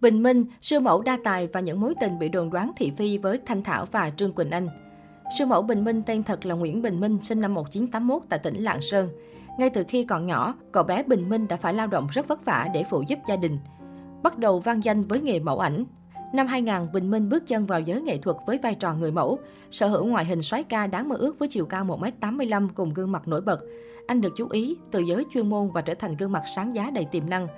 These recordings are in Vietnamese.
Bình Minh, siêu mẫu đa tài và những mối tình bị đồn đoán thị phi với Thanh Thảo và Trương Quỳnh Anh. Siêu mẫu Bình Minh tên thật là Nguyễn Bình Minh, sinh năm 1981 tại tỉnh Lạng Sơn. Ngay từ khi còn nhỏ, cậu bé Bình Minh đã phải lao động rất vất vả để phụ giúp gia đình. Bắt đầu vang danh với nghề mẫu ảnh. Năm 2000, Bình Minh bước chân vào giới nghệ thuật với vai trò người mẫu, sở hữu ngoại hình soái ca đáng mơ ước với chiều cao 1m85 cùng gương mặt nổi bật. Anh được chú ý từ giới chuyên môn và trở thành gương mặt sáng giá đầy tiềm năng.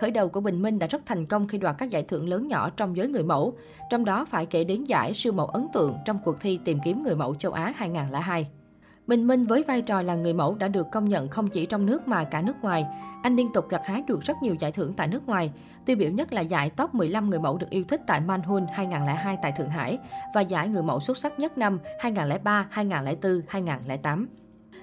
Khởi đầu của Bình Minh đã rất thành công khi đoạt các giải thưởng lớn nhỏ trong giới người mẫu, trong đó phải kể đến giải siêu mẫu ấn tượng trong cuộc thi tìm kiếm người mẫu châu Á 2002. Bình Minh với vai trò là người mẫu đã được công nhận không chỉ trong nước mà cả nước ngoài. Anh liên tục gặt hái được rất nhiều giải thưởng tại nước ngoài. Tiêu biểu nhất là giải top 15 người mẫu được yêu thích tại Manhun 2002 tại Thượng Hải và giải người mẫu xuất sắc nhất năm 2003, 2004, 2008.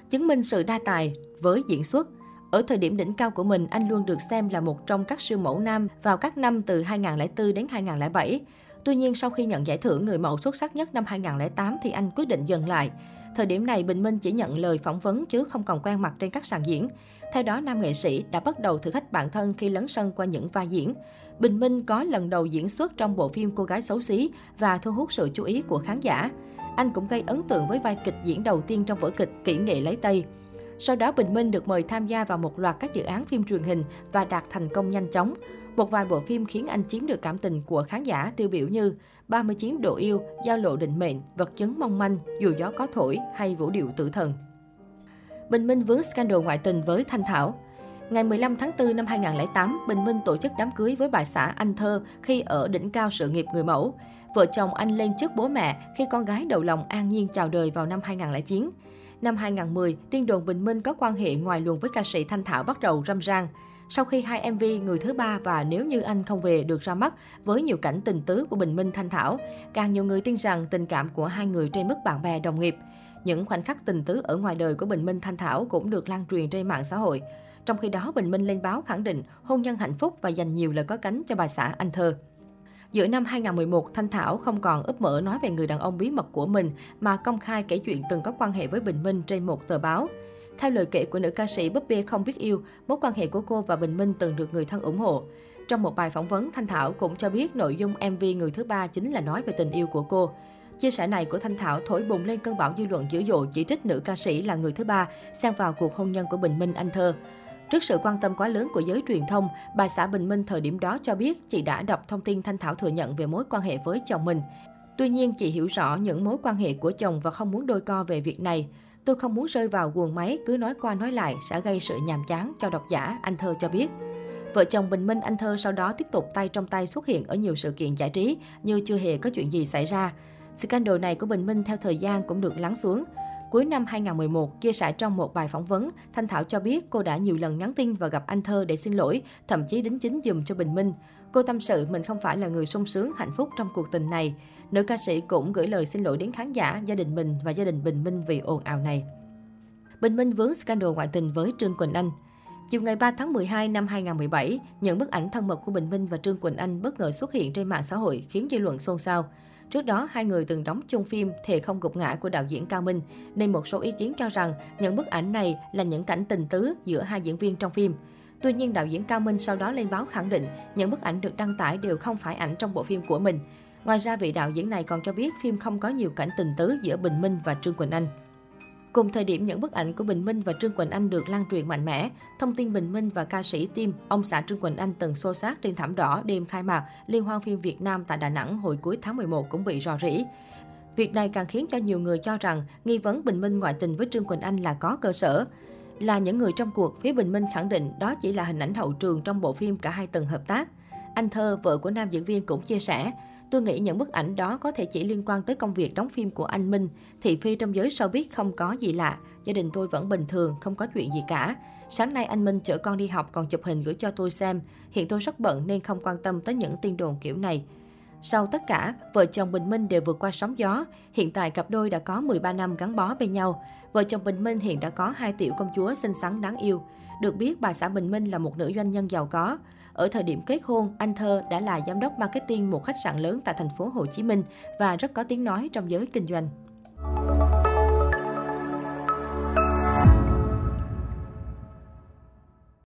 Chứng minh sự đa tài với diễn xuất, ở thời điểm đỉnh cao của mình, anh luôn được xem là một trong các siêu mẫu nam vào các năm từ 2004 đến 2007. Tuy nhiên, sau khi nhận giải thưởng người mẫu xuất sắc nhất năm 2008 thì anh quyết định dừng lại. Thời điểm này, Bình Minh chỉ nhận lời phỏng vấn chứ không còn quen mặt trên các sàn diễn. Theo đó, nam nghệ sĩ đã bắt đầu thử thách bản thân khi lấn sân qua những vai diễn. Bình Minh có lần đầu diễn xuất trong bộ phim Cô gái xấu xí và thu hút sự chú ý của khán giả. Anh cũng gây ấn tượng với vai kịch diễn đầu tiên trong vở kịch Kỹ nghệ lấy Tây. Sau đó, Bình Minh được mời tham gia vào một loạt các dự án phim truyền hình và đạt thành công nhanh chóng. Một vài bộ phim khiến anh chiếm được cảm tình của khán giả tiêu biểu như 39 độ yêu, Giao lộ định mệnh, Vật chứng mong manh, Dù gió có thổi hay Vũ điệu tử thần. Bình Minh vướng scandal ngoại tình với Thanh Thảo. Ngày 15 tháng 4 năm 2008, Bình Minh tổ chức đám cưới với bà xã Anh Thơ khi ở đỉnh cao sự nghiệp người mẫu. Vợ chồng anh lên trước bố mẹ khi con gái đầu lòng an nhiên chào đời vào năm 2009. Năm 2010, tin đồn Bình Minh có quan hệ ngoài luồng với ca sĩ Thanh Thảo bắt đầu râm ran. Sau khi hai MV Người thứ ba và Nếu như anh không về được ra mắt với nhiều cảnh tình tứ của Bình Minh Thanh Thảo, càng nhiều người tin rằng tình cảm của hai người trên mức bạn bè đồng nghiệp. Những khoảnh khắc tình tứ ở ngoài đời của Bình Minh Thanh Thảo cũng được lan truyền trên mạng xã hội. Trong khi đó, Bình Minh lên báo khẳng định hôn nhân hạnh phúc và dành nhiều lời có cánh cho bà xã Anh Thơ. Giữa năm 2011, Thanh Thảo không còn úp mở nói về người đàn ông bí mật của mình mà công khai kể chuyện từng có quan hệ với Bình Minh trên một tờ báo. Theo lời kể của nữ ca sĩ Búp bê không biết yêu, mối quan hệ của cô và Bình Minh từng được người thân ủng hộ. Trong một bài phỏng vấn, Thanh Thảo cũng cho biết nội dung MV Người thứ ba chính là nói về tình yêu của cô. Chia sẻ này của Thanh Thảo thổi bùng lên cơn bão dư luận dữ dội chỉ trích nữ ca sĩ là người thứ ba xen vào cuộc hôn nhân của Bình Minh Anh Thơ. Trước sự quan tâm quá lớn của giới truyền thông, bà xã Bình Minh thời điểm đó cho biết chị đã đọc thông tin Thanh Thảo thừa nhận về mối quan hệ với chồng mình. Tuy nhiên, chị hiểu rõ những mối quan hệ của chồng và không muốn đôi co về việc này. Tôi không muốn rơi vào guồng máy, cứ nói qua nói lại sẽ gây sự nhàm chán cho độc giả, anh Thơ cho biết. Vợ chồng Bình Minh Anh Thơ sau đó tiếp tục tay trong tay xuất hiện ở nhiều sự kiện giải trí như chưa hề có chuyện gì xảy ra. Scandal này của Bình Minh theo thời gian cũng được lắng xuống. Cuối năm 2011, chia sẻ trong một bài phỏng vấn, Thanh Thảo cho biết cô đã nhiều lần nhắn tin và gặp anh Thơ để xin lỗi, thậm chí đính chính dùm cho Bình Minh. Cô tâm sự mình không phải là người sung sướng, hạnh phúc trong cuộc tình này. Nữ ca sĩ cũng gửi lời xin lỗi đến khán giả, gia đình mình và gia đình Bình Minh vì ồn ào này. Bình Minh vướng scandal ngoại tình với Trương Quỳnh Anh. Chiều ngày 3 tháng 12 năm 2017, những bức ảnh thân mật của Bình Minh và Trương Quỳnh Anh bất ngờ xuất hiện trên mạng xã hội khiến dư luận xôn xao. Trước đó, hai người từng đóng chung phim Thề không gục ngã của đạo diễn Cao Minh, nên một số ý kiến cho rằng những bức ảnh này là những cảnh tình tứ giữa hai diễn viên trong phim. Tuy nhiên, đạo diễn Cao Minh sau đó lên báo khẳng định những bức ảnh được đăng tải đều không phải ảnh trong bộ phim của mình. Ngoài ra, vị đạo diễn này còn cho biết phim không có nhiều cảnh tình tứ giữa Bình Minh và Trương Quỳnh Anh. Cùng thời điểm những bức ảnh của Bình Minh và Trương Quỳnh Anh được lan truyền mạnh mẽ, thông tin Bình Minh và ca sĩ Tim, ông xã Trương Quỳnh Anh từng xô xát trên thảm đỏ đêm khai mạc Liên hoan phim Việt Nam tại Đà Nẵng hồi cuối tháng 11 cũng bị rò rỉ. Việc này càng khiến cho nhiều người cho rằng nghi vấn Bình Minh ngoại tình với Trương Quỳnh Anh là có cơ sở. Là những người trong cuộc, phía Bình Minh khẳng định đó chỉ là hình ảnh hậu trường trong bộ phim cả hai từng hợp tác. Anh Thơ, vợ của nam diễn viên cũng chia sẻ, Tôi nghĩ những bức ảnh đó có thể chỉ liên quan tới công việc đóng phim của anh Minh. Thị phi trong giới showbiz không có gì lạ. Gia đình tôi vẫn bình thường, không có chuyện gì cả. Sáng nay anh Minh chở con đi học còn chụp hình gửi cho tôi xem. Hiện tôi rất bận nên không quan tâm tới những tin đồn kiểu này. Sau tất cả, vợ chồng Bình Minh đều vượt qua sóng gió. Hiện tại cặp đôi đã có 13 năm gắn bó bên nhau. Vợ chồng Bình Minh hiện đã có hai tiểu công chúa xinh xắn đáng yêu. Được biết, bà xã Bình Minh là một nữ doanh nhân giàu có. Ở thời điểm kết hôn, anh Thơ đã là giám đốc marketing một khách sạn lớn tại thành phố Hồ Chí Minh và rất có tiếng nói trong giới kinh doanh.